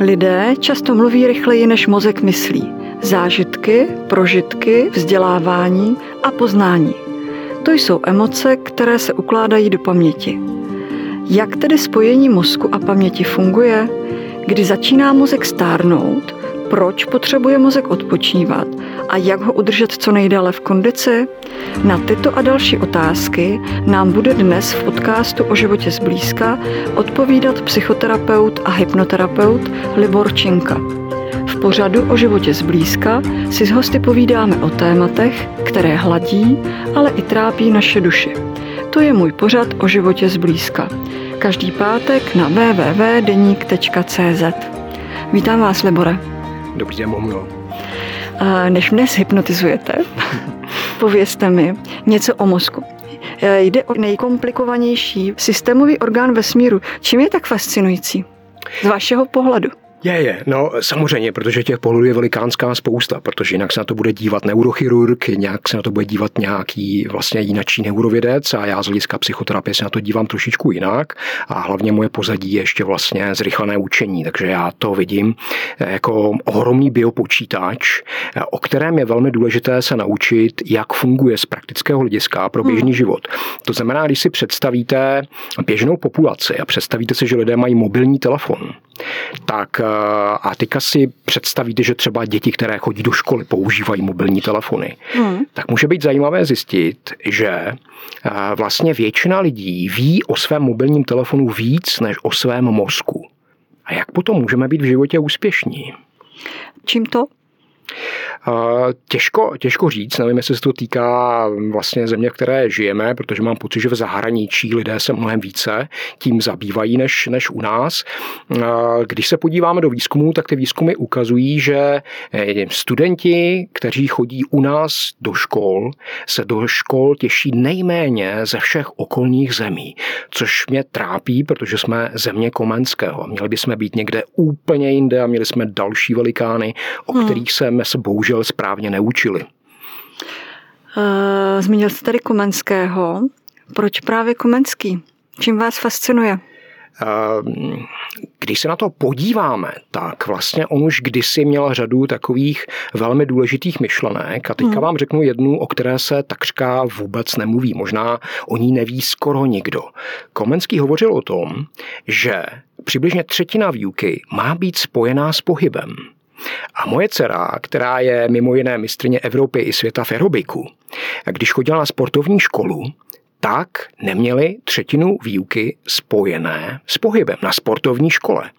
Lidé často mluví rychleji, než mozek myslí. Zážitky, prožitky, vzdělávání a poznání. To jsou emoce, které se ukládají do paměti. Jak tedy spojení mozku a paměti funguje? Kdy začíná mozek stárnout, proč potřebuje mozek odpočívat a jak ho udržet co nejdále v kondici? Na tyto a další otázky nám bude dnes v podcastu o životě zblízka odpovídat psychoterapeut a hypnoterapeut Libor Činka. V pořadu o životě zblízka si s hosty povídáme o tématech, které hladí, ale i trápí naše duši. To je můj pořad o životě zblízka. Každý pátek na www.deník.cz. Vítám vás, Libore. Dobrý den, Než mne hypnotizujete, povězte mi něco o mozku. Jde o nejkomplikovanější systémový orgán vesmíru. Čím je tak fascinující? Z vašeho pohledu. Je, je, no samozřejmě, protože těch pohledů je velikánská spousta, protože jinak se na to bude dívat neurochirurg, nějak se na to bude dívat nějaký vlastně jinačí neurovědec a já z hlediska psychoterapie se na to dívám trošičku jinak a hlavně moje pozadí je ještě vlastně zrychlené učení, takže já to vidím jako ohromný biopočítač, o kterém je velmi důležité se naučit, jak funguje z praktického hlediska pro běžný hmm. život. To znamená, když si představíte běžnou populaci a představíte si, že lidé mají mobilní telefon, tak a teďka si představíte, že třeba děti, které chodí do školy, používají mobilní telefony, hmm. tak může být zajímavé zjistit, že vlastně většina lidí ví o svém mobilním telefonu víc než o svém mozku. A jak potom můžeme být v životě úspěšní? Čím to? Těžko, těžko říct, nevím, jestli se to týká vlastně země, v které žijeme, protože mám pocit, že v zahraničí lidé se mnohem více tím zabývají než, než u nás. Když se podíváme do výzkumů, tak ty výzkumy ukazují, že eh, studenti, kteří chodí u nás do škol, se do škol těší nejméně ze všech okolních zemí, což mě trápí, protože jsme země Komenského. Měli bychom být někde úplně jinde a měli jsme další velikány, o hmm. kterých jsme se bohužel správně neučili. Eh, zmínil jste tady Komenského. Proč právě Komenský? Čím vás fascinuje? Ehm, když se na to podíváme, tak vlastně on už kdysi měl řadu takových velmi důležitých myšlenek a teďka hmm. vám řeknu jednu, o které se takřka vůbec nemluví. Možná o ní neví skoro nikdo. Komenský hovořil o tom, že přibližně třetina výuky má být spojená s pohybem. A moje dcera, která je mimo jiné mistrně Evropy i světa v aerobiku, když chodila na sportovní školu, tak neměli třetinu výuky spojené s pohybem na sportovní škole.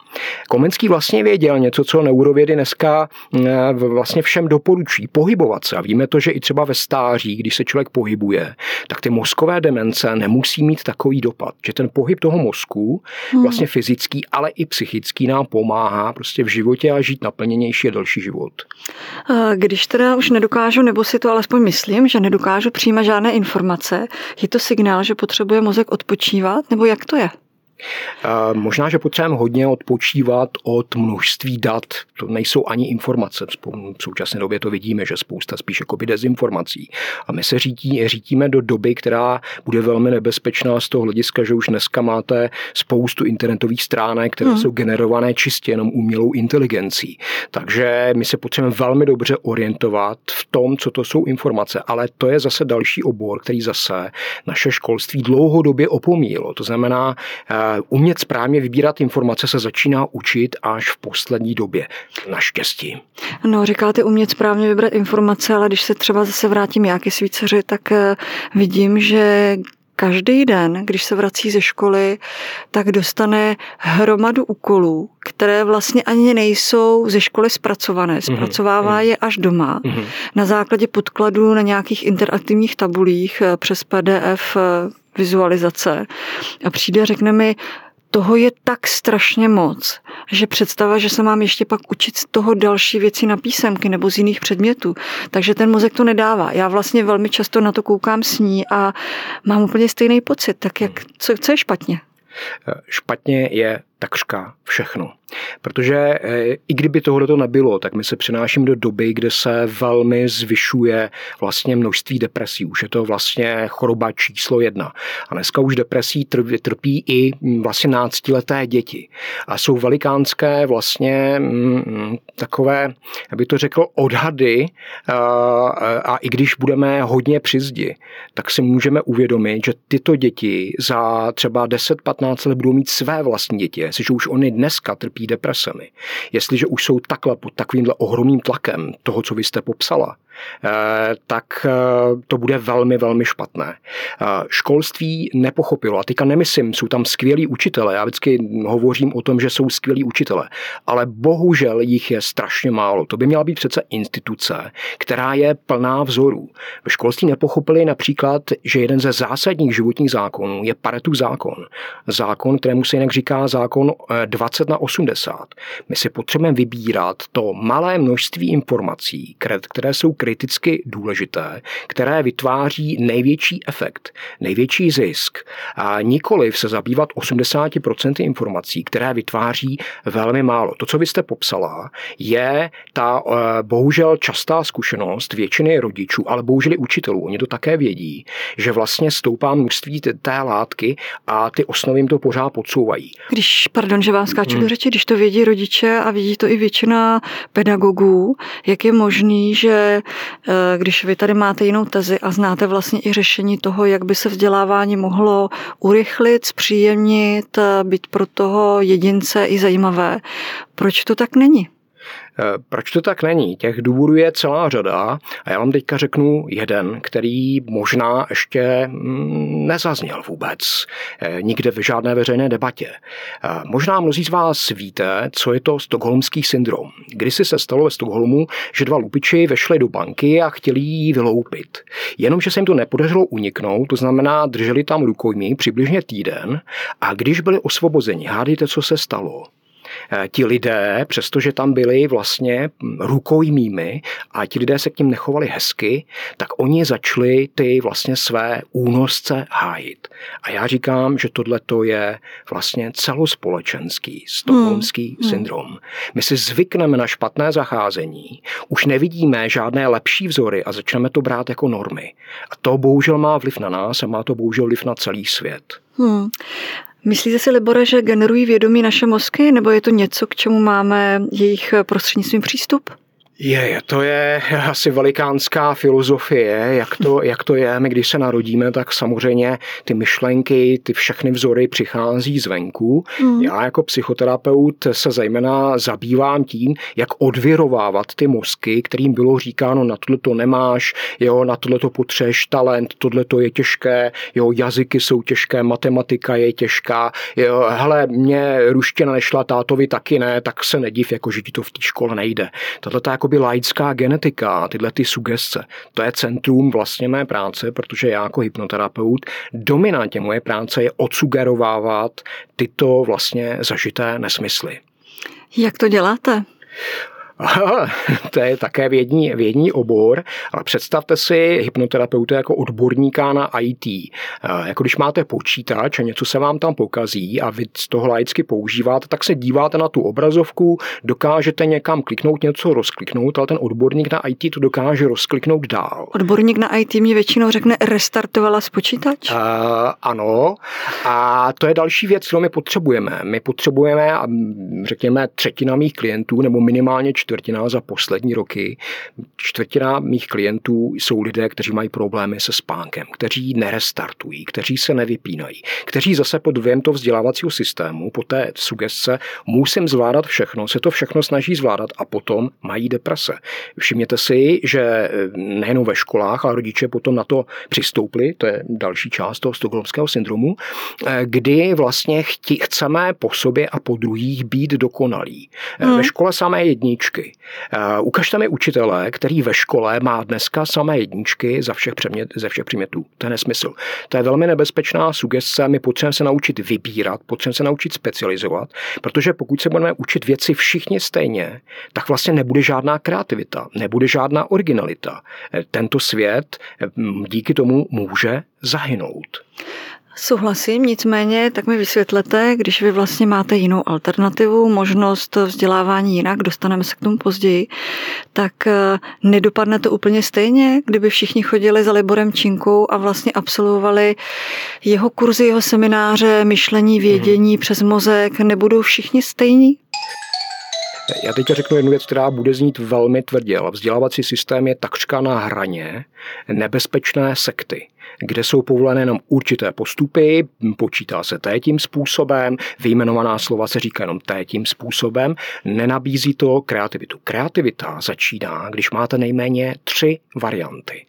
Komenský vlastně věděl něco, co neurovědy dneska eh, vlastně všem doporučí, pohybovat se. A víme to, že i třeba ve stáří, když se člověk pohybuje, tak ty mozkové demence nemusí mít takový dopad. Že ten pohyb toho mozku, hmm. vlastně fyzický, ale i psychický, nám pomáhá prostě v životě a žít naplněnější a další život. Když teda už nedokážu, nebo si to alespoň myslím, že nedokážu přijímat žádné informace, je to signál, že potřebuje mozek odpočívat, nebo jak to je? Možná, že potřebujeme hodně odpočívat od množství dat. To nejsou ani informace. V současné době to vidíme, že spousta spíš jako dezinformací. A my se řítí, řítíme do doby, která bude velmi nebezpečná z toho hlediska, že už dneska máte spoustu internetových stránek, které hmm. jsou generované čistě jenom umělou inteligencí. Takže my se potřebujeme velmi dobře orientovat v tom, co to jsou informace. Ale to je zase další obor, který zase naše školství dlouhodobě opomílo. To znamená, umět správně vybírat informace se začíná učit až v poslední době. Naštěstí. No, říkáte umět správně vybrat informace, ale když se třeba zase vrátím já ke svý dceři, tak eh, vidím, že každý den, když se vrací ze školy, tak dostane hromadu úkolů, které vlastně ani nejsou ze školy zpracované. Mhm, Zpracovává mm-hmm. je až doma mm-hmm. na základě podkladů na nějakých interaktivních tabulích eh, přes PDF eh, vizualizace a přijde a řekne mi, toho je tak strašně moc, že představa, že se mám ještě pak učit z toho další věci na písemky nebo z jiných předmětů. Takže ten mozek to nedává. Já vlastně velmi často na to koukám s ní a mám úplně stejný pocit. Tak jak, co, co je špatně? Špatně je takřka všechno. Protože eh, i kdyby tohle to nebylo, tak my se přenášíme do doby, kde se velmi zvyšuje vlastně množství depresí. Už je to vlastně choroba číslo jedna. A dneska už depresí trpí i mm, vlastně náctileté děti. A jsou velikánské vlastně mm, takové, aby to řekl, odhady a, a i když budeme hodně při zdi, tak si můžeme uvědomit, že tyto děti za třeba 10-15 let budou mít své vlastní děti, jestliže už oni dneska trpí depresemi, jestliže už jsou takhle pod takovýmhle ohromným tlakem toho, co vy jste popsala, tak eh, to bude velmi, velmi špatné. Eh, školství nepochopilo, a teďka nemyslím, jsou tam skvělí učitelé, já vždycky hovořím o tom, že jsou skvělí učitelé, ale bohužel jich je strašně málo. To by měla být přece instituce, která je plná vzorů. V školství nepochopili například, že jeden ze zásadních životních zákonů je Paretův zákon. Zákon, kterému se jinak říká zákon 20 na 80. My si potřebujeme vybírat to malé množství informací, které jsou kritické kriticky důležité, které vytváří největší efekt, největší zisk a nikoliv se zabývat 80% informací, které vytváří velmi málo. To, co vy jste popsala, je ta eh, bohužel častá zkušenost většiny rodičů, ale bohužel i učitelů. Oni to také vědí, že vlastně stoupá množství té látky a ty osnovy jim to pořád podsouvají. Když, pardon, že vám skáču hmm. do řeči, když to vědí rodiče a vidí to i většina pedagogů, jak je možný, že když vy tady máte jinou tezi a znáte vlastně i řešení toho, jak by se vzdělávání mohlo urychlit, zpříjemnit, eh, být pro toho jedince i zajímavé, proč to tak není? Eh, proč to tak není? Těch důvodů je celá řada a já vám teďka řeknu jeden, který možná ještě mm, nezazněl vůbec eh, nikde v žádné veřejné debatě. Eh, možná mnozí z vás víte, co je to stokholmský syndrom. Kdysi se stalo ve Stockholmu, že dva lupiči vešli do banky a chtěli ji vyloupit. Jenomže se jim to nepodařilo uniknout, to znamená, drželi tam rukojmí přibližně týden a když byli osvobozeni, hádejte, co se stalo. Eh, ti lidé, přestože tam byli vlastně rukojmími a ti lidé se k ním nechovali hezky, tak oni začali ty vlastně své únosce hájit. A já říkám, že tohle to je vlastně celospolečenský stokholmský hmm. syndrom. My si zvykneme na špatné zacházení, už nevidíme žádné lepší vzory a začneme to brát jako normy. A to bohužel má vliv na nás a má to bohužel vliv na celý svět. Hmm. Myslíte si, Libore, že generují vědomí naše mozky, nebo je to něco, k čemu máme jejich prostřednictvím přístup? Je, to je asi velikánská filozofie, jak to, jak to je. My když se narodíme, tak samozřejmě ty myšlenky, ty všechny vzory přichází zvenku. Mm. Já jako psychoterapeut se zejména zabývám tím, jak odvěrovávat ty mozky, kterým bylo říkáno, na tohle to nemáš, jo, na tohle to potřeš talent, tohle to je těžké, jo, jazyky jsou těžké, matematika je těžká, jo, hele, mě ruština nešla, tátovi taky ne, tak se nediv, jako že ti to v té škole nejde. Tohle jako jakoby laická genetika, tyhle ty sugestce, to je centrum vlastně mé práce, protože já jako hypnoterapeut dominantně moje práce je odsugerovávat tyto vlastně zažité nesmysly. Jak to děláte? to je také vědní, vědní obor, ale představte si hypnoterapeuta jako odborníka na IT. Jako když máte počítač a něco se vám tam pokazí a vy z toho laicky používáte, tak se díváte na tu obrazovku, dokážete někam kliknout, něco rozkliknout, ale ten odborník na IT to dokáže rozkliknout dál. Odborník na IT mě většinou řekne, restartovala z počítač? Uh, ano. A to je další věc, kterou my potřebujeme. My potřebujeme, řekněme, třetina mých klientů, nebo minimálně čtvrtina za poslední roky, čtvrtina mých klientů jsou lidé, kteří mají problémy se spánkem, kteří nerestartují, kteří se nevypínají, kteří zase pod vjem toho vzdělávacího systému, po té sugestce, musím zvládat všechno, se to všechno snaží zvládat a potom mají deprese. Všimněte si, že eh, nejenom ve školách, ale rodiče potom na to přistoupili, to je další část toho stokholmského syndromu, eh, kdy vlastně chceme po sobě a po druhých být dokonalí. Hmm. Ve škole samé jedničky jedničky. Uh, ukažte mi učitele, který ve škole má dneska samé jedničky za všech předmět, ze všech předmětů. To je nesmysl. To je velmi nebezpečná sugestce. My potřebujeme se naučit vybírat, potřebujeme se naučit specializovat, protože pokud se budeme učit věci všichni stejně, tak vlastně nebude žádná kreativita, nebude žádná originalita. Tento svět díky tomu může zahynout. Souhlasím, nicméně tak mi vysvětlete, když vy vlastně máte jinou alternativu, možnost vzdělávání jinak, dostaneme se k tomu později, tak eh, nedopadne to úplně stejně, kdyby všichni chodili za Liborem Činkou a vlastně absolvovali jeho kurzy, jeho semináře, myšlení, vědění hmm. přes mozek, nebudou všichni stejní? Já teď řeknu jednu věc, která bude znít velmi tvrdě, ale vzdělávací systém je takřka na hraně nebezpečné sekty kde jsou povolené jenom určité postupy, počítá se té tím způsobem, vyjmenovaná slova se říká jenom té tím způsobem, nenabízí to kreativitu. Kreativita začíná, když máte nejméně tři varianty.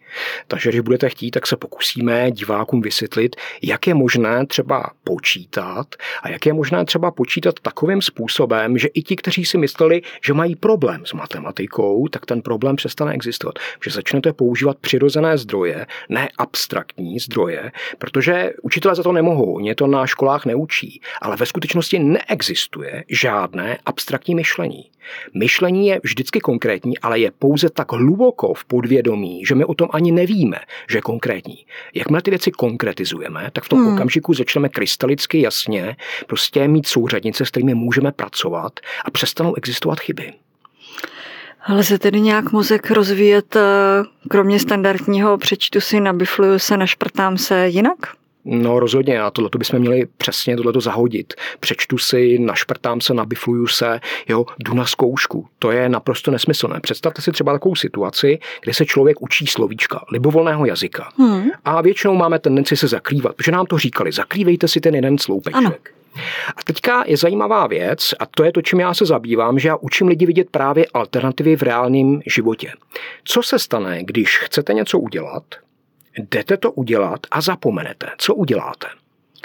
Takže když budete chtít, tak se pokusíme divákům vysvětlit, jak je možné třeba počítat a jak je možné třeba počítat takovým způsobem, že i ti, kteří si mysleli, že mají problém s matematikou, tak ten problém přestane existovat. Že začnete používat přirozené zdroje, ne abstraktní zdroje, protože učitelé za to nemohou, mě to na školách neučí, ale ve skutečnosti neexistuje žádné abstraktní myšlení. Myšlení je vždycky konkrétní, ale je pouze tak hluboko v podvědomí, že my o tom ani nevíme, že je konkrétní. Jakmile ty věci konkretizujeme, tak v tom hmm. okamžiku začneme krystalicky jasně prostě mít souřadnice, s kterými můžeme pracovat a přestanou existovat chyby. Lze tedy nějak mozek rozvíjet, eh, kromě standardního přečtu si, nabifluju se, našprtám se jinak? No rozhodně a tohle bychom měli přesně tohleto zahodit. Přečtu si, našprtám se, nabifluju se, jo, jdu na zkoušku. To je naprosto nesmyslné. Představte si třeba takovou situaci, kde se člověk učí slovíčka, libovolného jazyka. Hmm. A většinou máme tendenci se zakrývat, protože nám to říkali, zakrývejte si ten jeden sloupeček. Ano. A teďka je zajímavá věc, a to je to, čím já se zabývám, že já učím lidi vidět právě alternativy v reálném životě. Co se stane, když chcete něco udělat, jdete to udělat a zapomenete. Co uděláte?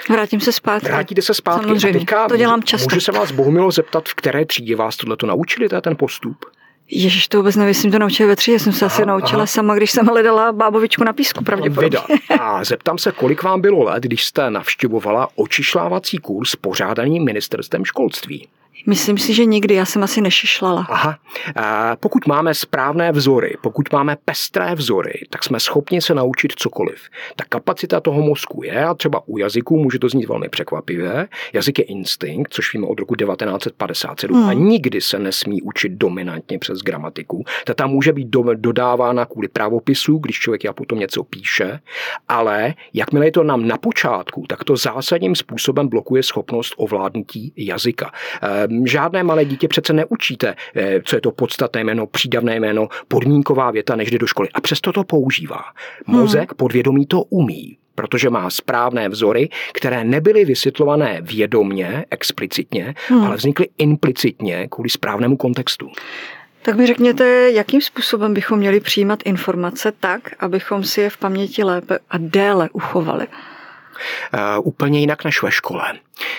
Vrátím se zpátky. Vrátíte se zpátky. Samozřejmě, a teďka to dělám často. Můžu se vás Bohumilo zeptat, v které třídě vás tohle naučili, to je ten postup? Ježíš, to vůbec nevím, to naučil ve třídě, jsem se aha, asi naučila aha. sama, když jsem hledala bábovičku na písku, pravděpodobně. Vida. A zeptám se, kolik vám bylo let, když jste navštěvovala očišlávací kurz pořádaný ministerstvem školství? Myslím si, že nikdy, já jsem asi nešišlala. Aha. A pokud máme správné vzory, pokud máme pestré vzory, tak jsme schopni se naučit cokoliv. Ta kapacita toho mozku je, a třeba u jazyku může to znít velmi překvapivě, jazyk je instinkt, což víme od roku 1957 hmm. a nikdy se nesmí učit dominantně přes gramatiku. Ta tam může být do, dodávána kvůli právopisu, když člověk já potom něco píše, ale jakmile je to nám na počátku, tak to zásadním způsobem blokuje schopnost ovládnutí jazyka. Ehm, žádné malé dítě přece neučíte, eh, co je to podstatné jméno, přídavné jméno, podmínková věta, než jde do školy. A přesto to používá. Mozek, hmm. podvědomí to umí protože má správné vzory, které nebyly vysvětlované vědomně, explicitně, hmm. ale vznikly implicitně kvůli správnému kontextu. Tak mi řekněte, jakým způsobem bychom měli přijímat informace tak, abychom si je v paměti lépe a déle uchovali? Uh, úplně jinak než ve škole.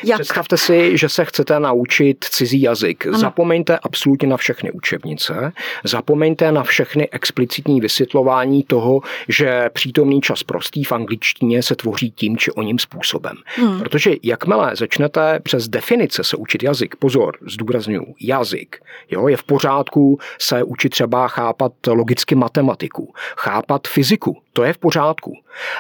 Jak? Představte si, že se chcete naučit cizí jazyk. Ano. Zapomeňte absolutně na všechny učebnice, zapomeňte na všechny explicitní vysvětlování toho, že přítomný čas prostý v angličtině se tvoří tím či oním způsobem. Hmm. Protože jakmile začnete přes definice se učit jazyk, pozor, zdůraznuju, jazyk, jo, je v pořádku se učit třeba chápat logicky matematiku, chápat fyziku, to je v pořádku.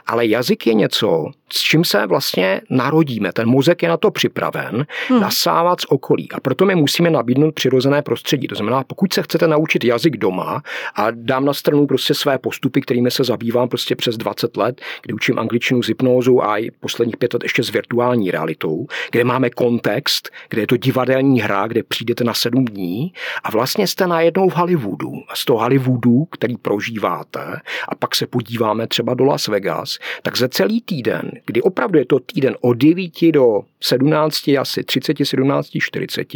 Ale jazyk je něco, s čím se vlastně narodíme. Ten mozek je na to připraven hmm. nasávat z okolí. A proto my musíme nabídnout přirozené prostředí. To znamená, pokud se chcete naučit jazyk doma a dám na stranu prostě své postupy, kterými se zabývám prostě přes 20 let, kdy učím angličtinu z hypnózu a i posledních pět let ještě s virtuální realitou, kde máme kontext, kde je to divadelní hra, kde přijdete na sedm dní a vlastně jste najednou v Hollywoodu. A z toho Hollywoodu, který prožíváte, a pak se podíváme třeba do Las Vegas, tak za celý týden, kdy opravdu je to týden od 9 do 17, asi 30, 17, 40,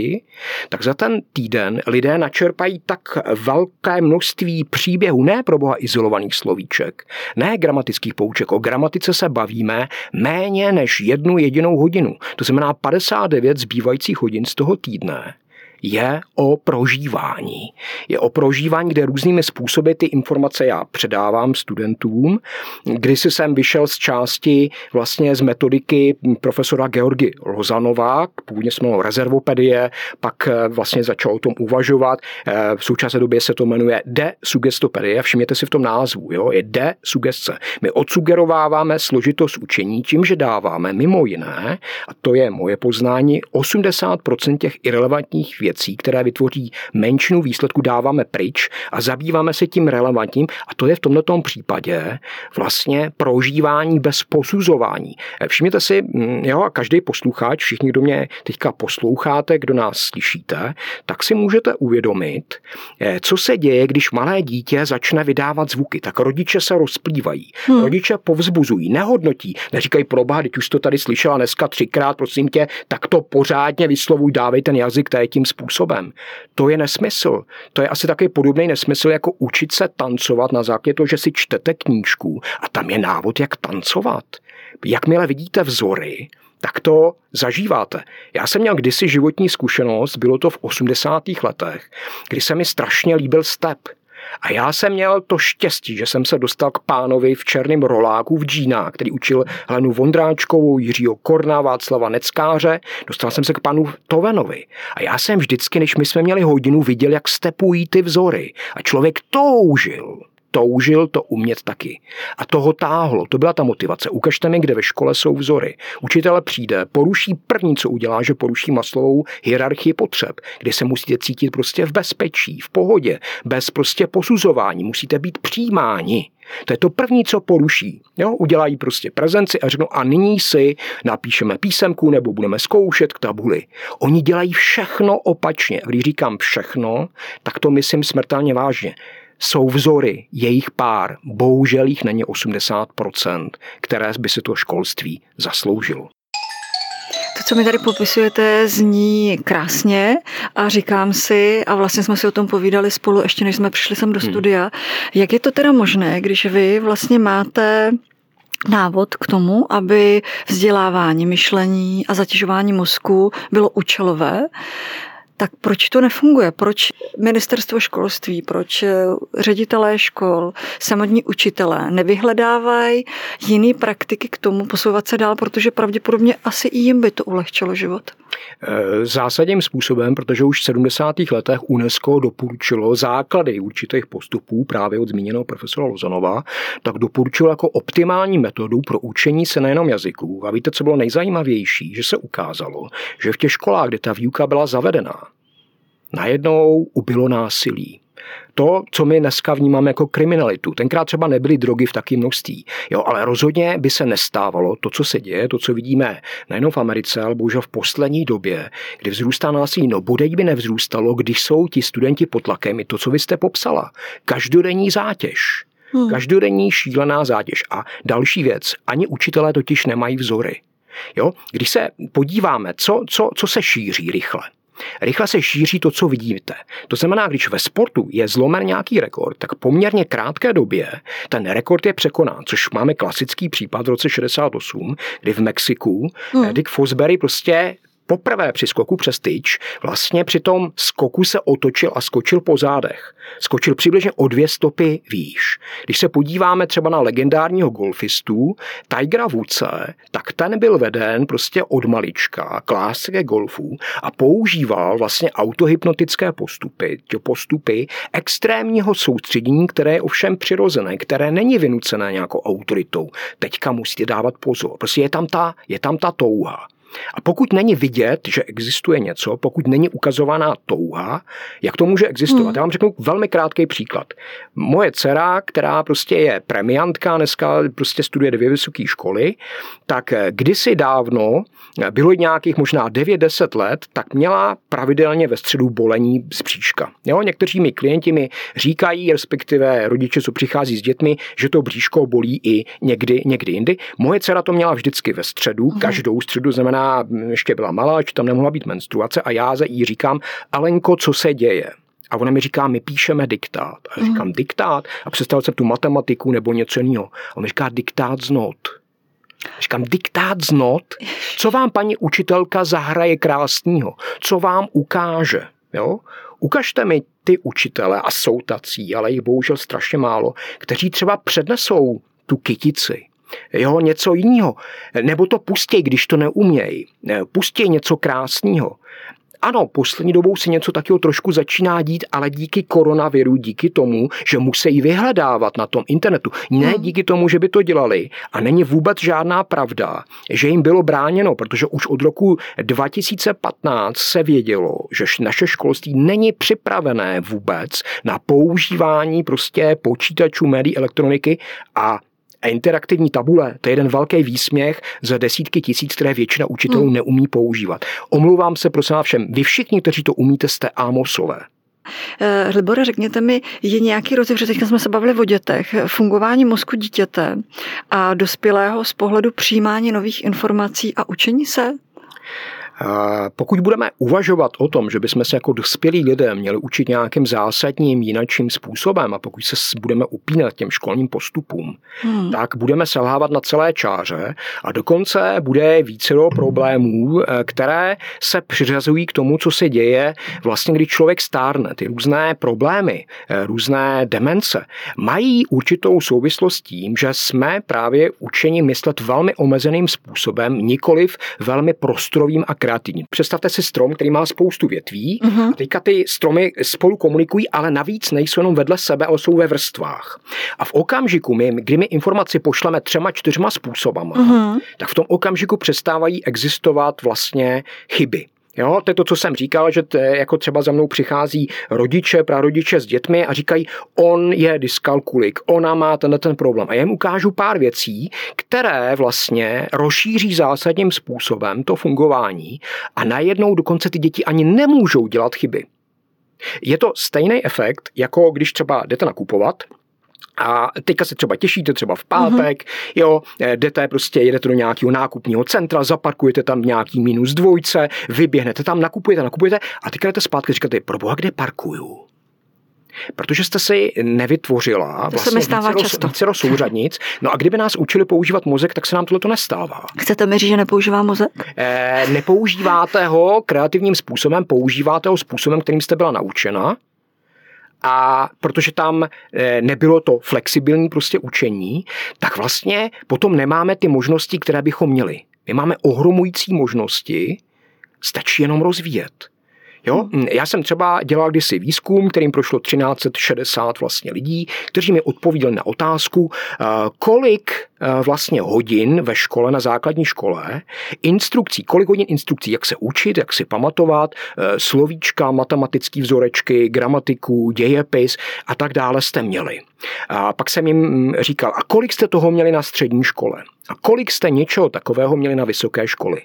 tak za ten týden lidé načerpají tak velké množství příběhů, ne pro boha izolovaných slovíček, ne gramatických pouček. O gramatice se bavíme méně než jednu jedinou hodinu. To znamená 59 zbývajících hodin z toho týdne je o prožívání. Je o prožívání, kde různými způsoby ty informace já předávám studentům. Když jsem vyšel z části vlastně z metodiky profesora Georgi Lozanova, původně jsme měli rezervopedie, pak eh, vlastně začal o tom uvažovat. Eh, v současné době se to jmenuje desugestopedie, všimněte si v tom názvu, jo? je desugestce. My odsugerováváme složitost učení tím, že dáváme mimo jiné, a to je moje poznání, 80% těch irrelevantních věcí, které vytvoří menšinu výsledku, dáváme pryč a zabýváme se tím relevantním a to je v tomto případě vlastně prožívání bez posuzování. Eh, všimněte si, mm, jo, a každý posluchač, všichni, kdo mě teďka posloucháte, kdo nás slyšíte, tak si můžete uvědomit, eh, co se děje, když malé dítě začne vydávat zvuky. Tak rodiče se rozplývají, hmm. rodiče povzbuzují, nehodnotí, neříkají proba, teď už to tady slyšela dneska třikrát, prosím tě, tak to pořádně vyslovuj, dávej ten jazyk je tím způsobem. To je nesmysl. To je asi taky podobný nesmysl, jako učit se tancovat na základě toho, že si čtete knížku a tam je návod, jak tancovat. Jakmile vidíte vzory, tak to zažíváte. Já jsem měl kdysi životní zkušenost, bylo to v 80. letech, kdy se mi strašně líbil step. A já jsem měl to štěstí, že jsem se dostal k pánovi v černém roláku v džínách, který učil Helenu Vondráčkovou, Jiřího Korna, Václava Neckáře. Dostal jsem se k panu Tovenovi. A já jsem vždycky, než my jsme měli hodinu, viděl, jak stepují ty vzory. A člověk toužil toužil to umět taky. A toho táhlo, to byla ta motivace. Ukažte mi, kde ve škole jsou vzory. Učitel přijde, poruší první, co udělá, že poruší maslovou hierarchii potřeb, kdy se musíte cítit prostě v bezpečí, v pohodě, bez prostě posuzování, musíte být přijímáni. To je to první, co poruší. Jo? Udělají prostě prezenci a řeknou, a nyní si napíšeme písemku nebo budeme zkoušet k tabuli. Oni dělají všechno opačně. A když říkám všechno, tak to myslím smrtelně vážně jsou vzory, jejich pár, bohužel jich není 80%, které by si to školství zasloužilo. To, co mi tady popisujete, zní krásně a říkám si, a vlastně jsme si o tom povídali spolu, ještě než jsme přišli sem do hmm. studia, hmm. jak je to teda možné, když vy vlastně máte návod k tomu, aby vzdělávání, myšlení a zatěžování mozku bylo účelové, tak proč to nefunguje? Proč ministerstvo školství, proč eh, ředitelé škol, samotní učitelé nevyhledávají jiné praktiky k tomu posouvat se dál, protože pravděpodobně asi i jim by to ulehčilo život? Eh, zásadním způsobem, protože už v 70. letech UNESCO doporučilo základy určitých postupů právě od zmíněného profesora Lozanova, tak doporučilo jako optimální metodu pro učení se nejenom jazyků. A víte, co bylo nejzajímavější? Že se ukázalo, že v těch školách, kde ta výuka byla zavedená, najednou ubylo násilí. To, co my dneska vnímáme jako kriminalitu. Tenkrát třeba nebyly drogy v takém množství. Jo, ale rozhodně by se nestávalo to, co se děje, to, co vidíme nejenom v Americe, ale bohužel v poslední době, kdy vzrůstá násilí. No, bodeď by nevzrůstalo, když jsou ti studenti pod tlakem, i to, co vy jste popsala. Každodenní zátěž. Hmm. Každodenní šílená zátěž. A další věc, ani učitelé totiž nemají vzory. Jo? Když se podíváme, co, co, co se šíří rychle, Rychle se šíří to, co vidíte. To znamená, když ve sportu je zlomen nějaký rekord, tak poměrně krátké době ten rekord je překonán, což máme klasický případ v roce 68, kdy v Mexiku hmm. Dick Fosbury prostě poprvé při skoku přes tyč vlastně při tom skoku se otočil a skočil po zádech. Skočil přibližně o dvě stopy výš. Když se podíváme třeba na legendárního golfistu Tigera Woodse, tak ten byl veden prostě od malička k lásce golfu a používal vlastně autohypnotické postupy, postupy extrémního soustředění, které je ovšem přirozené, které není vynucené nějakou autoritou. Teďka musíte dávat pozor. Prostě je tam ta, je tam ta touha. A pokud není vidět, že existuje něco, pokud není ukazovaná touha, jak to může existovat? Hmm. Já vám řeknu velmi krátký příklad. Moje dcera, která prostě je premiantka, dneska prostě studuje dvě vysoké školy, tak kdysi dávno, bylo nějakých možná 9-10 let, tak měla pravidelně ve středu bolení z bříška. Jo, někteří mi klienti mi říkají, respektive rodiče, co přichází s dětmi, že to bříško bolí i někdy, někdy jindy. Moje dcera to měla vždycky ve středu, hmm. každou středu znamená ještě byla malá, že tam nemohla být menstruace a já za jí říkám, Alenko, co se děje? A ona mi říká, my píšeme diktát. A já říkám, mm. diktát? A představil jsem tu matematiku nebo něco jiného. A on mi říká, diktát z not. Říkám, diktát z not? Co vám paní učitelka zahraje krásného? Co vám ukáže? Jo? Ukažte mi ty učitele, a jsou tací, ale jich bohužel strašně málo, kteří třeba přednesou tu kytici, jo, něco jiného. Nebo to pustěj, když to neumějí. Pustěj něco krásného. Ano, poslední dobou se něco takového trošku začíná dít, ale díky koronaviru, díky tomu, že musí vyhledávat na tom internetu. Ne hmm. díky tomu, že by to dělali. A není vůbec žádná pravda, že jim bylo bráněno, protože už od roku 2015 se vědělo, že naše školství není připravené vůbec na používání prostě počítačů, médií, elektroniky a a interaktivní tabule, to je jeden velký výsměch za desítky tisíc, které většina učitelů hmm. neumí používat. Omlouvám se prosím vás všem, vy všichni, kteří to umíte, jste Amosové. Eh, Libore, řekněte mi, je nějaký rozdíl, že teďka jsme se bavili o dětech, fungování mozku dítěte a dospělého z pohledu přijímání nových informací a učení se? Pokud budeme uvažovat o tom, že bychom se jako dospělí lidé měli učit nějakým zásadním jinakším způsobem a pokud se budeme upínat těm školním postupům, hmm. tak budeme selhávat na celé čáře a dokonce bude více problémů, eh, které se přiřazují k tomu, co se děje vlastně, když člověk stárne. Ty různé problémy, eh, různé demence mají určitou souvislost s tím, že jsme právě učeni myslet velmi omezeným způsobem, nikoliv velmi prostorovým a kreativní. Představte si strom, který má spoustu větví. Uh-huh. Teďka ty stromy spolu komunikují, ale navíc nejsou jenom vedle sebe, ale jsou ve vrstvách. A v okamžiku, my, kdy my informaci pošleme třema, čtyřma způsobama, uh-huh. tak v tom okamžiku přestávají existovat vlastně chyby. Jo, to je to, co jsem říkal, že to je, jako třeba za mnou přichází rodiče, prarodiče s dětmi a říkají, on je dyskalkulik, ona má tenhle ten problém. A já jim ukážu pár věcí, které vlastně rozšíří zásadním způsobem to fungování a najednou dokonce ty děti ani nemůžou dělat chyby. Je to stejný efekt, jako když třeba jdete nakupovat a teďka se třeba těšíte třeba v pátek, mm-hmm. jo, eh, jdete prostě, jedete do nějakého nákupního centra, zaparkujete tam nějaký minus dvojce, vyběhnete tam, nakupujete, nakupujete a teďka jdete zpátky, říkáte, proboha, kde parkuju? Protože jste si nevytvořila to vlastně se mi stává vícero, často. vícero souřadnic. No a kdyby nás učili používat mozek, tak se nám tohle to nestává. Chcete mi říct, že nepoužívá mozek? E, nepoužíváte ho kreativním způsobem, používáte ho způsobem, kterým jste byla naučena a protože tam eh, nebylo to flexibilní prostě učení, tak vlastně potom nemáme ty možnosti, které bychom měli. My máme ohromující možnosti, stačí jenom rozvíjet. Jo? Hmm. Já jsem třeba dělal kdysi výzkum, kterým prošlo 1360 vlastně lidí, kteří mi odpovídali na otázku, eh, kolik eh, vlastně hodin ve škole, na základní škole, instrukcí, kolik hodin instrukcí, jak se učit, jak si pamatovat, eh, slovíčka, matematické vzorečky, gramatiku, dějepis a tak dále jste měli. A pak jsem jim mm, říkal, a kolik jste toho měli na střední škole? A kolik jste něčeho takového měli na vysoké školy?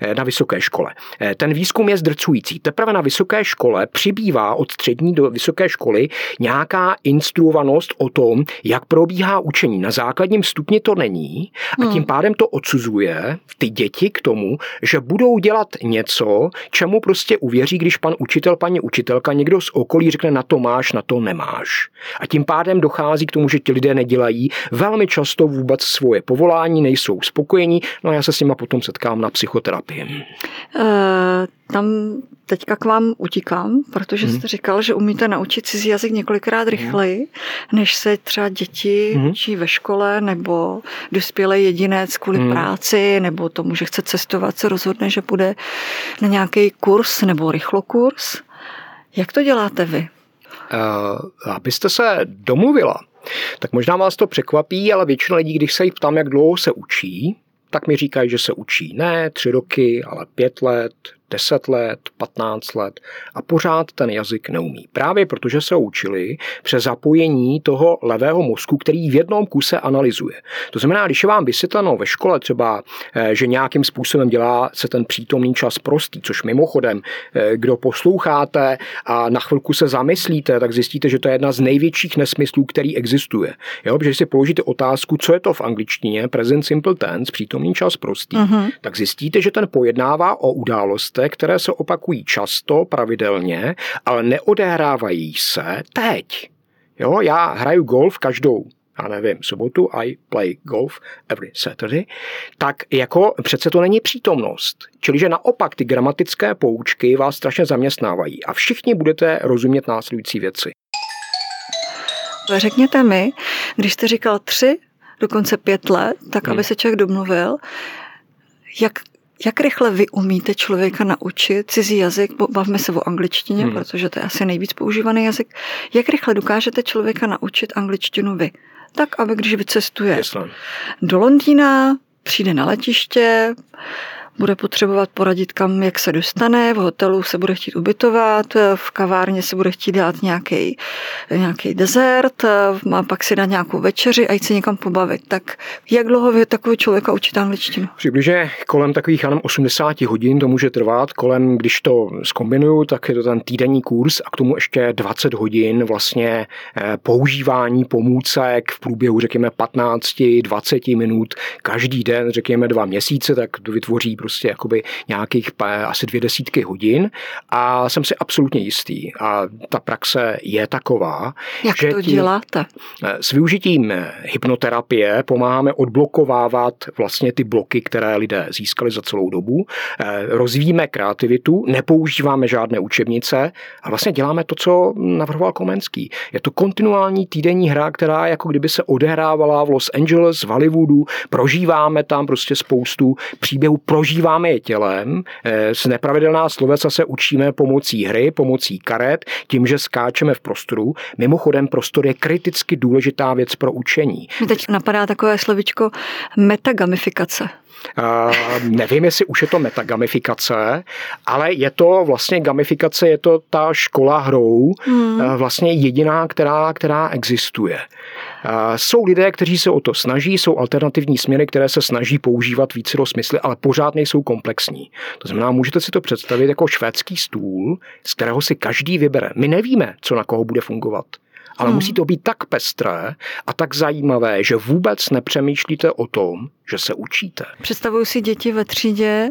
Eh, na vysoké škole. Eh, ten výzkum je zdrcující. Teprve na vysoké škole přibývá od střední do vysoké školy nějaká instruovanost o tom, jak probíhá učení. Na základním stupni to není a tím hmm. pádem to odsuzuje ty děti k tomu, že budou dělat něco, čemu prostě uvěří, když pan učitel, paní učitelka, někdo z okolí řekne na to máš, na to nemáš. A tím pádem dochází k tomu, že ti lidé nedělají velmi často vůbec svoje povolání, nejsou spokojení, no a já se s nimi potom setkám na psychoterapii. Uh, tam teďka k vám utíkám, protože hmm. jste říkal, že umíte naučit cizí jazyk několikrát mhm. rychleji, než se třeba děti hmm. učí ve škole, nebo dospělý jedinec kvůli hmm. práci, nebo tomu, že chce cestovat, se rozhodne, že půjde na nějaký kurz nebo rychlokurs. Jak to děláte vy? Uh, abyste se domluvila tak možná vás to překvapí, ale většina lidí, když se jich ptám, jak dlouho se učí, tak mi říkají, že se učí ne tři roky, ale pět let, 10 let, 15 let a pořád ten jazyk neumí. Právě protože se učili přes zapojení toho levého mozku, který v jednom kuse analyzuje. To znamená, když je vám vysvětleno ve škole třeba, eh, že nějakým způsobem dělá se ten přítomný čas prostý, což mimochodem, eh, kdo posloucháte a na chvilku se zamyslíte, tak zjistíte, že to je jedna z největších nesmyslů, který existuje. Jo, protože si položíte otázku, co je to v angličtině, present simple tense, přítomný čas prostý, uh-huh. tak zjistíte, že ten pojednává o události, událostech, které se opakují často, pravidelně, ale neodehrávají se teď. Jo, já hraju golf každou a nevím, sobotu I play golf every Saturday, tak jako přece to není přítomnost. Čili, že naopak ty gramatické poučky vás strašně zaměstnávají a všichni budete rozumět následující věci. Řekněte mi, když jste říkal tři, dokonce pět let, tak hmm. aby se člověk domluvil, jak jak rychle vy umíte člověka naučit cizí jazyk, bavme se o angličtině, hmm. protože to je asi nejvíc používaný jazyk, jak rychle dokážete člověka naučit angličtinu vy? Tak, aby když vycestuje do Londýna, přijde na letiště, bude potřebovat poradit, kam jak se dostane, v hotelu se bude chtít ubytovat, v kavárně se bude chtít dát nějaký, nějaký dezert, má pak si dát nějakou večeři a jít se někam pobavit. Tak jak dlouho vy takového člověka učit angličtinu? Přibližně kolem takových jenom 80 hodin to může trvat, kolem, když to zkombinuju, tak je to ten týdenní kurz a k tomu ještě 20 hodin vlastně eh, používání pomůcek v průběhu, řekněme, 15-20 minut každý den, řekněme dva měsíce, tak to vytvoří prostě jakoby nějakých asi dvě desítky hodin a jsem si absolutně jistý. A ta praxe je taková, Jak že to děláte? S využitím hypnoterapie pomáháme odblokovávat vlastně ty bloky, které lidé získali za celou dobu. Eh, rozvíjíme kreativitu, nepoužíváme žádné učebnice a vlastně děláme to, co navrhoval Komenský. Je to kontinuální týdenní hra, která jako kdyby se odehrávala v Los Angeles, v Hollywoodu, prožíváme tam prostě spoustu příběhů, prožíváme prožíváme je tělem, eh, z nepravidelná sloveca se učíme pomocí hry, pomocí karet, tím, že skáčeme v prostoru. Mimochodem, prostor je kriticky důležitá věc pro učení. Mě teď napadá takové slovičko metagamifikace. Nevím, jestli už je to metagamifikace, ale je to vlastně gamifikace, je to ta škola hrou, hmm. uh, vlastně jediná, která, která existuje. Jsou lidé, kteří se o to snaží, jsou alternativní směry, které se snaží používat více smysly, ale pořád nejsou komplexní. To znamená, můžete si to představit jako švédský stůl, z kterého si každý vybere. My nevíme, co na koho bude fungovat ale hmm. musí to být tak pestré a tak zajímavé, že vůbec nepřemýšlíte o tom, že se učíte. Představuju si děti ve třídě,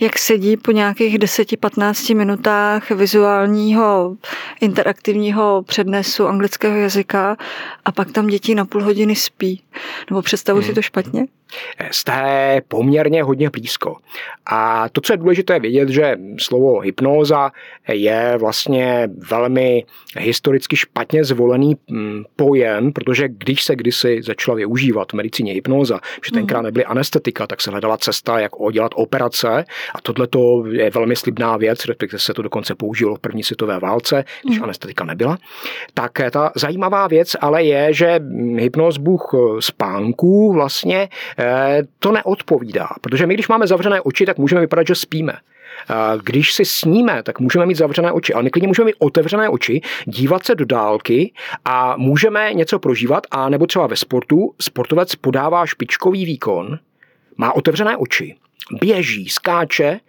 jak sedí po nějakých 10-15 minutách vizuálního interaktivního přednesu anglického jazyka a pak tam děti na půl hodiny spí. Nebo představuji hmm. si to špatně? jste poměrně hodně blízko. A to, co je důležité vědět, že slovo hypnóza je vlastně velmi historicky špatně zvolený mm, pojem, protože když se kdysi začala využívat v medicíně hypnóza, že tenkrát mhm. nebyly anestetika, tak se hledala cesta, jak udělat operace a tohle je velmi slibná věc, respektive se to dokonce použilo v první světové válce, když mm. anestetika nebyla. Tak ta zajímavá věc ale je, že hypnoz Bůh spánku vlastně Eh, to neodpovídá, protože my, když máme zavřené oči, tak můžeme vypadat, že spíme. Eh, když si sníme, tak můžeme mít zavřené oči, ale my klidně můžeme mít otevřené oči, dívat se do dálky a můžeme něco prožívat, a nebo třeba ve sportu sportovec podává špičkový výkon, má otevřené oči, běží, skáče,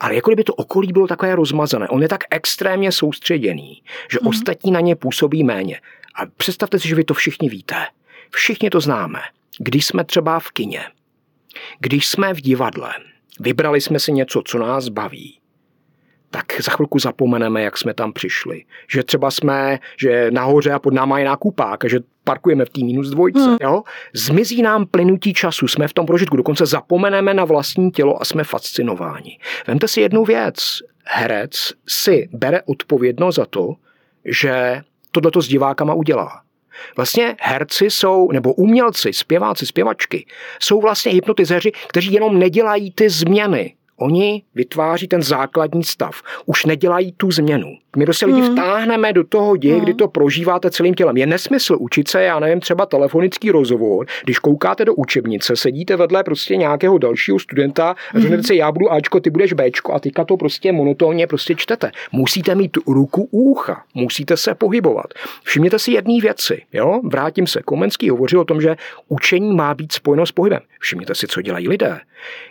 ale jako kdyby to okolí bylo takové rozmazané. On je tak extrémně soustředěný, že mm. ostatní na ně působí méně. A představte si, že vy to všichni víte. Všichni to známe když jsme třeba v kině, když jsme v divadle, vybrali jsme si něco, co nás baví, tak za chvilku zapomeneme, jak jsme tam přišli. Že třeba jsme, že nahoře a pod náma je nákupák a že parkujeme v té minus dvojce. Hmm. Jo? Zmizí nám plynutí času, jsme v tom prožitku, dokonce zapomeneme na vlastní tělo a jsme fascinováni. Vemte si jednu věc. Herec si bere odpovědnost za to, že tohleto s divákama udělá. Vlastně herci jsou, nebo umělci, zpěváci, zpěvačky, jsou vlastně hypnotizeři, kteří jenom nedělají ty změny, Oni vytváří ten základní stav. Už nedělají tu změnu. My prostě lidi hmm. vtáhneme do toho děje, hmm. kdy to prožíváte celým tělem. Je nesmysl učit se, já nevím, třeba telefonický rozhovor, když koukáte do učebnice, sedíte vedle prostě nějakého dalšího studenta a hmm. řeknete si, já budu Ačko, ty budeš Bčko a teďka to prostě monotónně prostě čtete. Musíte mít ruku u ucha, musíte se pohybovat. Všimněte si jedné věci, jo? Vrátím se. Komenský hovořil o tom, že učení má být spojeno s pohybem. Všimněte si, co dělají lidé.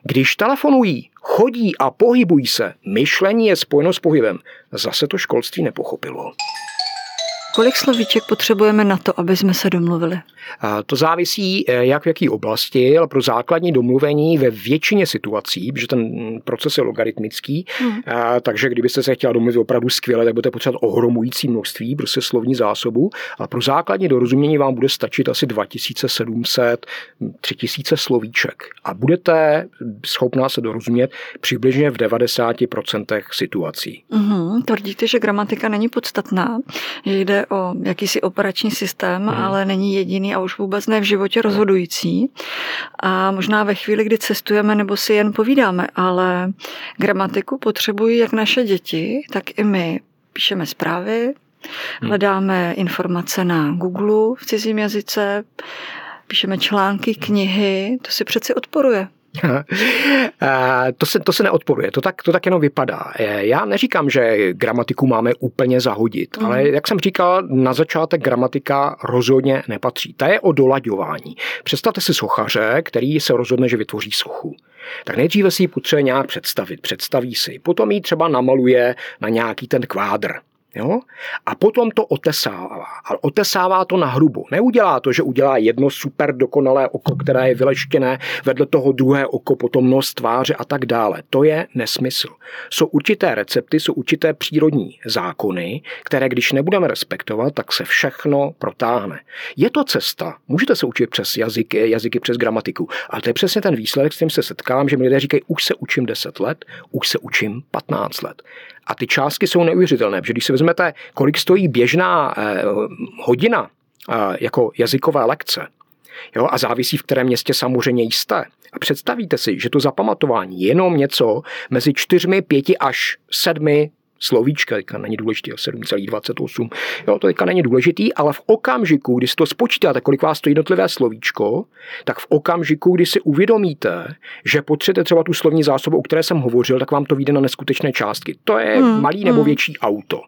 Když telefonují, chodí a pohybují se, myšlení je spojeno s pohybem. Zase to školství nepochopilo. Kolik slovíček potřebujeme na to, aby jsme se domluvili? To závisí, eh, jak v jaký oblasti, ale pro základní domluvení ve většině situací, protože ten proces je logaritmický, hmm. takže kdybyste se chtěla domluvit opravdu skvěle, tak budete potřebovat ohromující množství, prostě slovní zásobu, ale pro základní dorozumění vám bude stačit asi 2700, 3000 slovíček a budete schopná se dorozumět přibližně v 90% situací. Hmm, tvrdíte, že gramatika není podstatná, že jde o jakýsi operační systém, hmm. ale není jediný a už vůbec ne v životě rozhodující. A možná ve chvíli, kdy cestujeme nebo si jen povídáme, ale gramatiku potřebují jak naše děti, tak i my. Píšeme zprávy, hmm. hledáme informace na Google v cizím jazyce, píšeme články, knihy, to si přeci odporuje. to, se, to se neodporuje, to tak, to tak jenom vypadá. Já neříkám, že gramatiku máme úplně zahodit, mm. ale jak jsem říkal, na začátek gramatika rozhodně nepatří. Ta je o dolaďování. Představte si sochaře, který se rozhodne, že vytvoří sochu. Tak nejdříve si ji potřebuje nějak představit, představí si, potom ji třeba namaluje na nějaký ten kvádr. Jo? A potom to otesává. Ale otesává to na hrubo. Neudělá to, že udělá jedno super dokonalé oko, které je vyleštěné, vedle toho druhé oko, potom nos, tváře a tak dále. To je nesmysl. Jsou určité recepty, jsou určité přírodní zákony, které když nebudeme respektovat, tak se všechno protáhne. Je to cesta. Můžete se učit přes jazyky, jazyky přes gramatiku, ale to je přesně ten výsledek, s kterým se setkám, že mi lidé říkají, už se učím 10 let, už se učím 15 let. A ty částky jsou neuvěřitelné, protože když si vezmete, kolik stojí běžná eh, hodina eh, jako jazykové lekce, Jo, a závisí, v kterém městě samozřejmě jste. A představíte si, že to zapamatování je jenom něco mezi čtyřmi, pěti až sedmi slovíčka, teďka není důležitý, 7,28, jo, to teďka není důležitý, ale v okamžiku, kdy si to spočítáte, kolik vás to jednotlivé slovíčko, tak v okamžiku, kdy si uvědomíte, že potřebujete třeba tu slovní zásobu, o které jsem hovořil, tak vám to vyjde na neskutečné částky. To je hmm, malý nebo hmm. větší auto.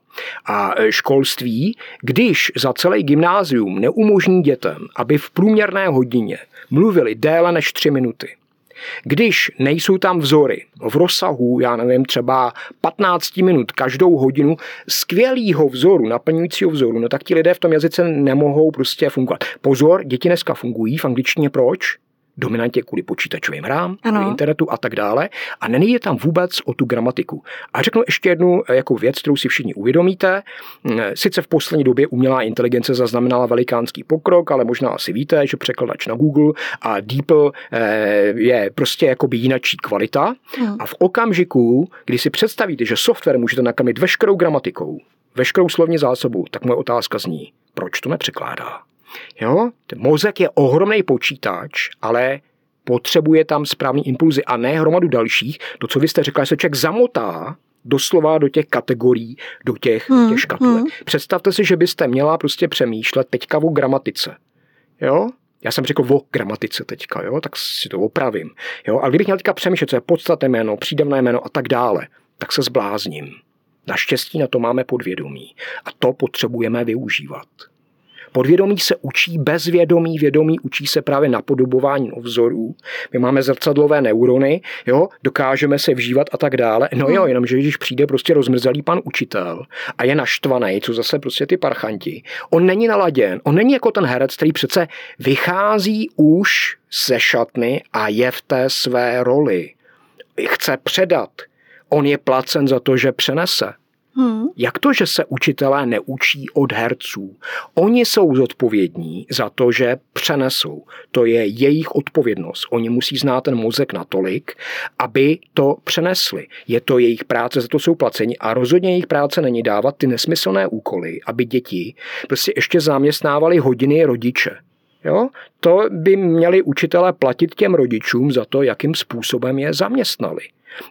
A e, školství, když za celý gymnázium neumožní dětem, aby v průměrné hodině mluvili déle než tři minuty, když nejsou tam vzory v rozsahu, já nevím, třeba 15 minut každou hodinu skvělého vzoru, naplňujícího vzoru, no tak ti lidé v tom jazyce nemohou prostě fungovat. Pozor, děti dneska fungují v angličtině, proč? Dominantě kvůli počítačovým hrám, kvůli internetu a tak dále. A není je tam vůbec o tu gramatiku. A řeknu ještě jednu eh, jako věc, kterou si všichni uvědomíte. Mm, sice v poslední době umělá inteligence zaznamenala velikánský pokrok, ale možná asi víte, že překladač na Google a DeepL eh, je prostě jakoby jinačí kvalita. Hmm. A v okamžiku, kdy si představíte, že software můžete nakrmit veškerou gramatikou, veškerou slovní zásobu, tak moje otázka zní, proč to nepřekládá? Jo? Ten mozek je ohromný počítač, ale potřebuje tam správný impulzy a ne hromadu dalších. To, co vy jste řekla, se člověk zamotá doslova do těch kategorií, do těch, hmm, těch škatulek. Hmm. Představte si, že byste měla prostě přemýšlet teďka o gramatice. Jo? Já jsem řekl o gramatice teďka, jo? tak si to opravím. Jo? A kdybych měl teďka přemýšlet, co je podstatné jméno, přídavné jméno a tak dále, tak se zblázním. Naštěstí na to máme podvědomí a to potřebujeme využívat. Podvědomí se učí bezvědomí, vědomí učí se právě napodobování vzorů. My máme zrcadlové neurony, jo, dokážeme se vžívat a tak dále. No jo, hmm. jenomže když přijde prostě rozmrzelý pan učitel a je naštvaný, co zase prostě ty parchanti, on není naladěn, on není jako ten herec, který přece vychází už ze šatny a je v té své roli. Chce předat. On je placen za to, že přenese. Hmm. Jak to, že se učitelé neučí od herců? Oni jsou zodpovědní za to, že přenesou. To je jejich odpovědnost. Oni musí znát ten mozek natolik, aby to přenesli. Je to jejich práce, za to jsou placeni a rozhodně jejich práce není dávat ty nesmyslné úkoly, aby děti prostě ještě zaměstnávali hodiny rodiče. Jo? To by měli učitelé platit těm rodičům za to, jakým způsobem je zaměstnali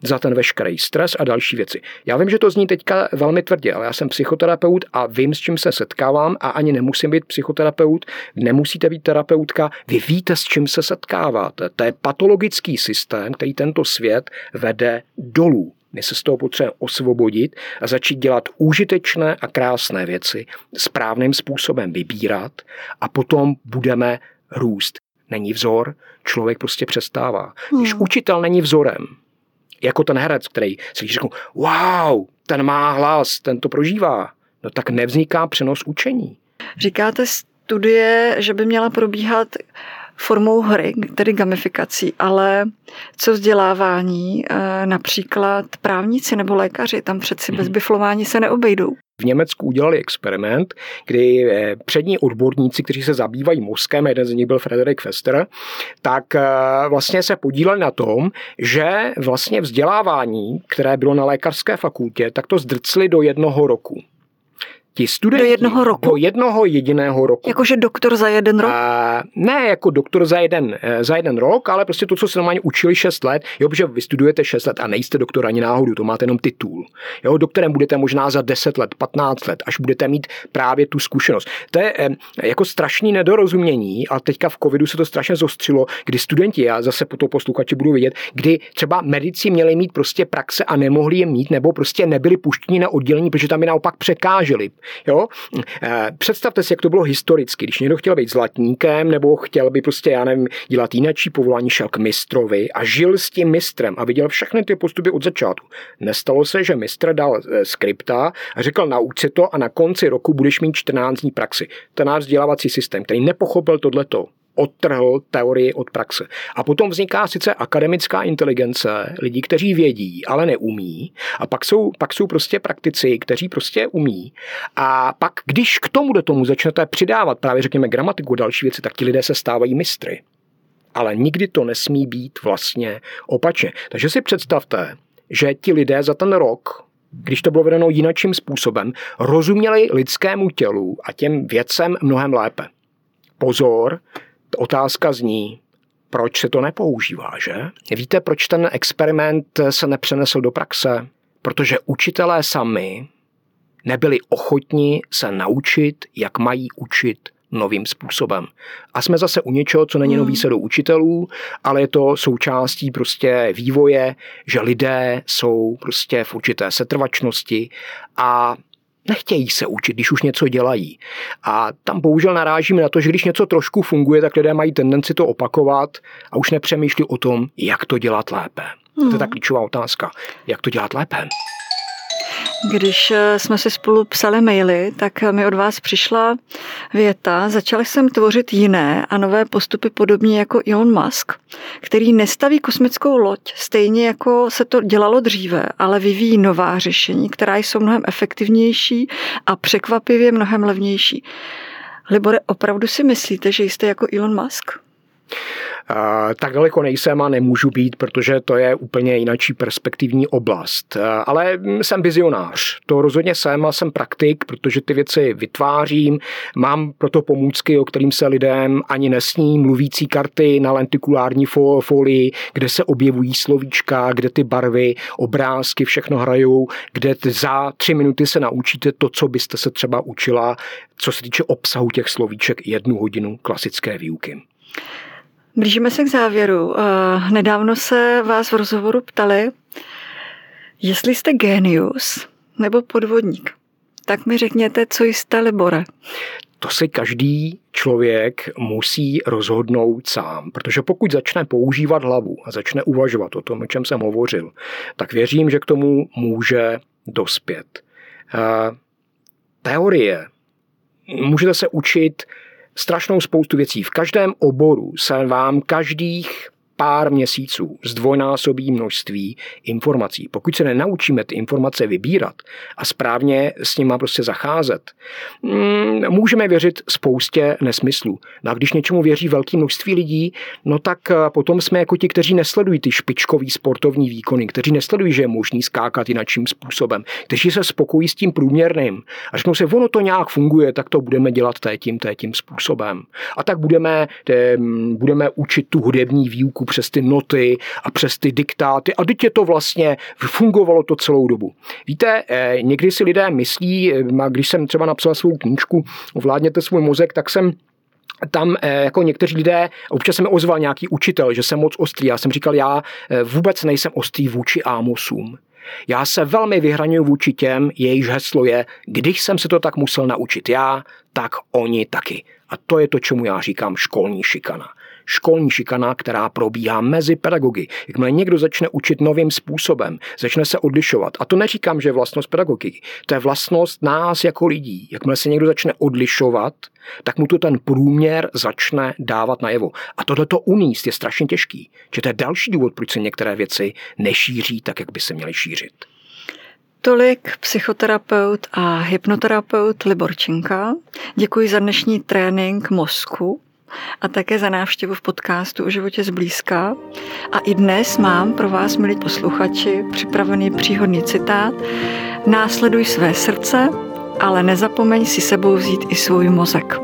za ten veškerý stres a další věci. Já vím, že to zní teďka velmi tvrdě, ale já jsem psychoterapeut a vím, s čím se setkávám a ani nemusím být psychoterapeut, nemusíte být terapeutka, vy víte, s čím se setkáváte. To je patologický systém, který tento svět vede dolů. My se z toho potřebujeme osvobodit a začít dělat užitečné a krásné věci, správným způsobem vybírat a potom budeme růst. Není vzor, člověk prostě přestává. Když hmm. učitel není vzorem, jako ten herec, který si řeknu, wow, ten má hlas, ten to prožívá. no tak nevzniká přenos učení. Říkáte studie, že by měla probíhat formou hry, tedy gamifikací, ale co vzdělávání, eh, například právníci nebo lékaři, tam přeci bez mhm. biflování se neobejdou. V Německu udělali experiment, kdy eh, přední odborníci, kteří se zabývají mozkem, jeden z nich byl Frederik Fester, tak eh, vlastně se podíleli na tom, že vlastně vzdělávání, které bylo na lékařské fakultě, tak to zdrcli do jednoho roku ti studenti do jednoho roku? Do jednoho jediného roku. Jakože doktor za jeden rok? A, ne jako doktor za jeden, eh, za jeden rok, ale prostě to, co se normálně učili 6 let, jo, protože vy studujete 6 let a nejste doktor ani náhodou, to máte jenom titul. Jo, doktorem budete možná za 10 let, 15 let, až budete mít právě tu zkušenost. To je jako strašný nedorozumění a teďka v covidu se to strašně zostřilo, kdy studenti, já zase po to posluchači budu vidět, kdy třeba medici měli mít prostě praxe a nemohli je mít, nebo prostě nebyli puštěni na oddělení, protože tam je naopak překáželi. Jo? Eh, představte si, jak to bylo historicky, když někdo chtěl být zlatníkem nebo chtěl by prostě, já nevím, dělat jináčí povolání, šel k mistrovi a žil s tím mistrem a viděl všechny ty postupy od začátku. Nestalo se, že mistr dal eh, skripta a řekl, nauč si to a na konci roku budeš mít 14 dní praxi. Ten náš vzdělávací systém, který nepochopil tohleto, odtrhl teorii od praxe. A potom vzniká sice akademická inteligence, lidi, kteří vědí, ale neumí. A pak jsou, pak jsou prostě praktici, kteří prostě umí. A pak, když k tomu do tomu začnete přidávat právě řekněme gramatiku a další věci, tak ti lidé se stávají mistry. Ale nikdy to nesmí být vlastně opačně. Takže si představte, že ti lidé za ten rok když to bylo vedeno jinačím způsobem, rozuměli lidskému tělu a těm věcem mnohem lépe. Pozor, Otázka zní, proč se to nepoužívá, že? Víte, proč ten experiment se nepřenesl do praxe? Protože učitelé sami nebyli ochotni se naučit, jak mají učit novým způsobem. A jsme zase u něčeho, co není nový hmm. se do učitelů, ale je to součástí prostě vývoje, že lidé jsou prostě v určité setrvačnosti a nechtějí se učit, když už něco dělají. A tam bohužel narážíme na to, že když něco trošku funguje, tak lidé mají tendenci to opakovat a už nepřemýšlí o tom, jak to dělat lépe. Hmm. To je ta hmm. klíčová otázka. Jak to dělat lépe? Když eh, jsme si spolu psali maily, tak mi od vás přišla věta, začal jsem tvořit jiné a nové postupy podobně jako Elon Musk, který nestaví kosmickou loď stejně jako se to dělalo dříve, ale vyvíjí nová řešení, která jsou mnohem efektivnější a překvapivě mnohem levnější. Libore, opravdu si myslíte, že jste jako Elon Musk? Tak daleko nejsem a nemůžu být, protože to je úplně jinačí perspektivní oblast. Ale jsem vizionář. To rozhodně jsem a jsem praktik, protože ty věci vytvářím. Mám proto pomůcky, o kterým se lidem ani nesní, mluvící karty na lentikulární folii, kde se objevují slovíčka, kde ty barvy, obrázky, všechno hrajou, kde za tři minuty se naučíte to, co byste se třeba učila, co se týče obsahu těch slovíček jednu hodinu klasické výuky. Blížíme se k závěru. Eh, nedávno se vás v rozhovoru ptali, jestli jste genius nebo podvodník. Tak mi řekněte, co jste, Libore. To si každý člověk musí rozhodnout sám, protože pokud začne používat hlavu a začne uvažovat o tom, o čem jsem hovořil, tak věřím, že k tomu může dospět. Eh, teorie. Můžete se učit strašnou spoustu věcí. V každém oboru se vám každých pár měsíců zdvojnásobí množství informací. Pokud se nenaučíme ty informace vybírat a správně s nimi prostě zacházet, mm, můžeme věřit spoustě nesmyslů. No a když něčemu věří velké množství lidí, no tak eh, potom jsme jako ti, kteří nesledují ty špičkový sportovní výkony, kteří nesledují, že je možný skákat jinakým způsobem, kteří se spokojí s tím průměrným a řeknou si, ono to nějak funguje, tak to budeme dělat tím, tím způsobem. A tak budeme, budeme učit tu hudební výuku přes ty noty a přes ty diktáty a teď je to vlastně, fungovalo to celou dobu. Víte, eh, někdy si lidé myslí, eh, když jsem třeba napsal svou knížku Vládněte svůj mozek, tak jsem tam eh, jako někteří lidé, občas se mi ozval nějaký učitel, že jsem moc ostrý. Já jsem říkal, já vůbec nejsem ostrý vůči Ámosům. Já se velmi vyhraňuji vůči těm, jejichž heslo je, když jsem se to tak musel naučit já, tak oni taky. A to je to, čemu já říkám školní šikana. Školní šikana, která probíhá mezi pedagogy. Jakmile někdo začne učit novým způsobem, začne se odlišovat. A to neříkám, že je vlastnost pedagogiky. To je vlastnost nás jako lidí. Jakmile se někdo začne odlišovat, tak mu to ten průměr začne dávat najevo. A tohleto uníst je strašně těžký. Že to je další důvod, proč se některé věci nešíří tak, jak by se měly šířit. Tolik psychoterapeut a hypnoterapeut Liborčinka. Děkuji za dnešní trénink mozku a také za návštěvu v podcastu o životě zblízka. A i dnes mám pro vás, milí posluchači, připravený příhodný citát. Následuj své srdce, ale nezapomeň si sebou vzít i svůj mozek.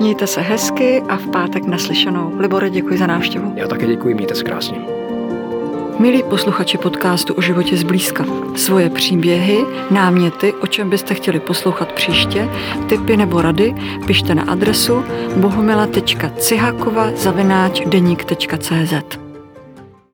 Mějte se hezky a v pátek naslyšenou. Libore, děkuji za návštěvu. Já také děkuji, mějte se krásně. Milí posluchači podcastu o životě zblízka, svoje příběhy, náměty, o čem byste chtěli poslouchat příště, tipy nebo rady, pište na adresu bohumila.cihakova zavináč deník.cz.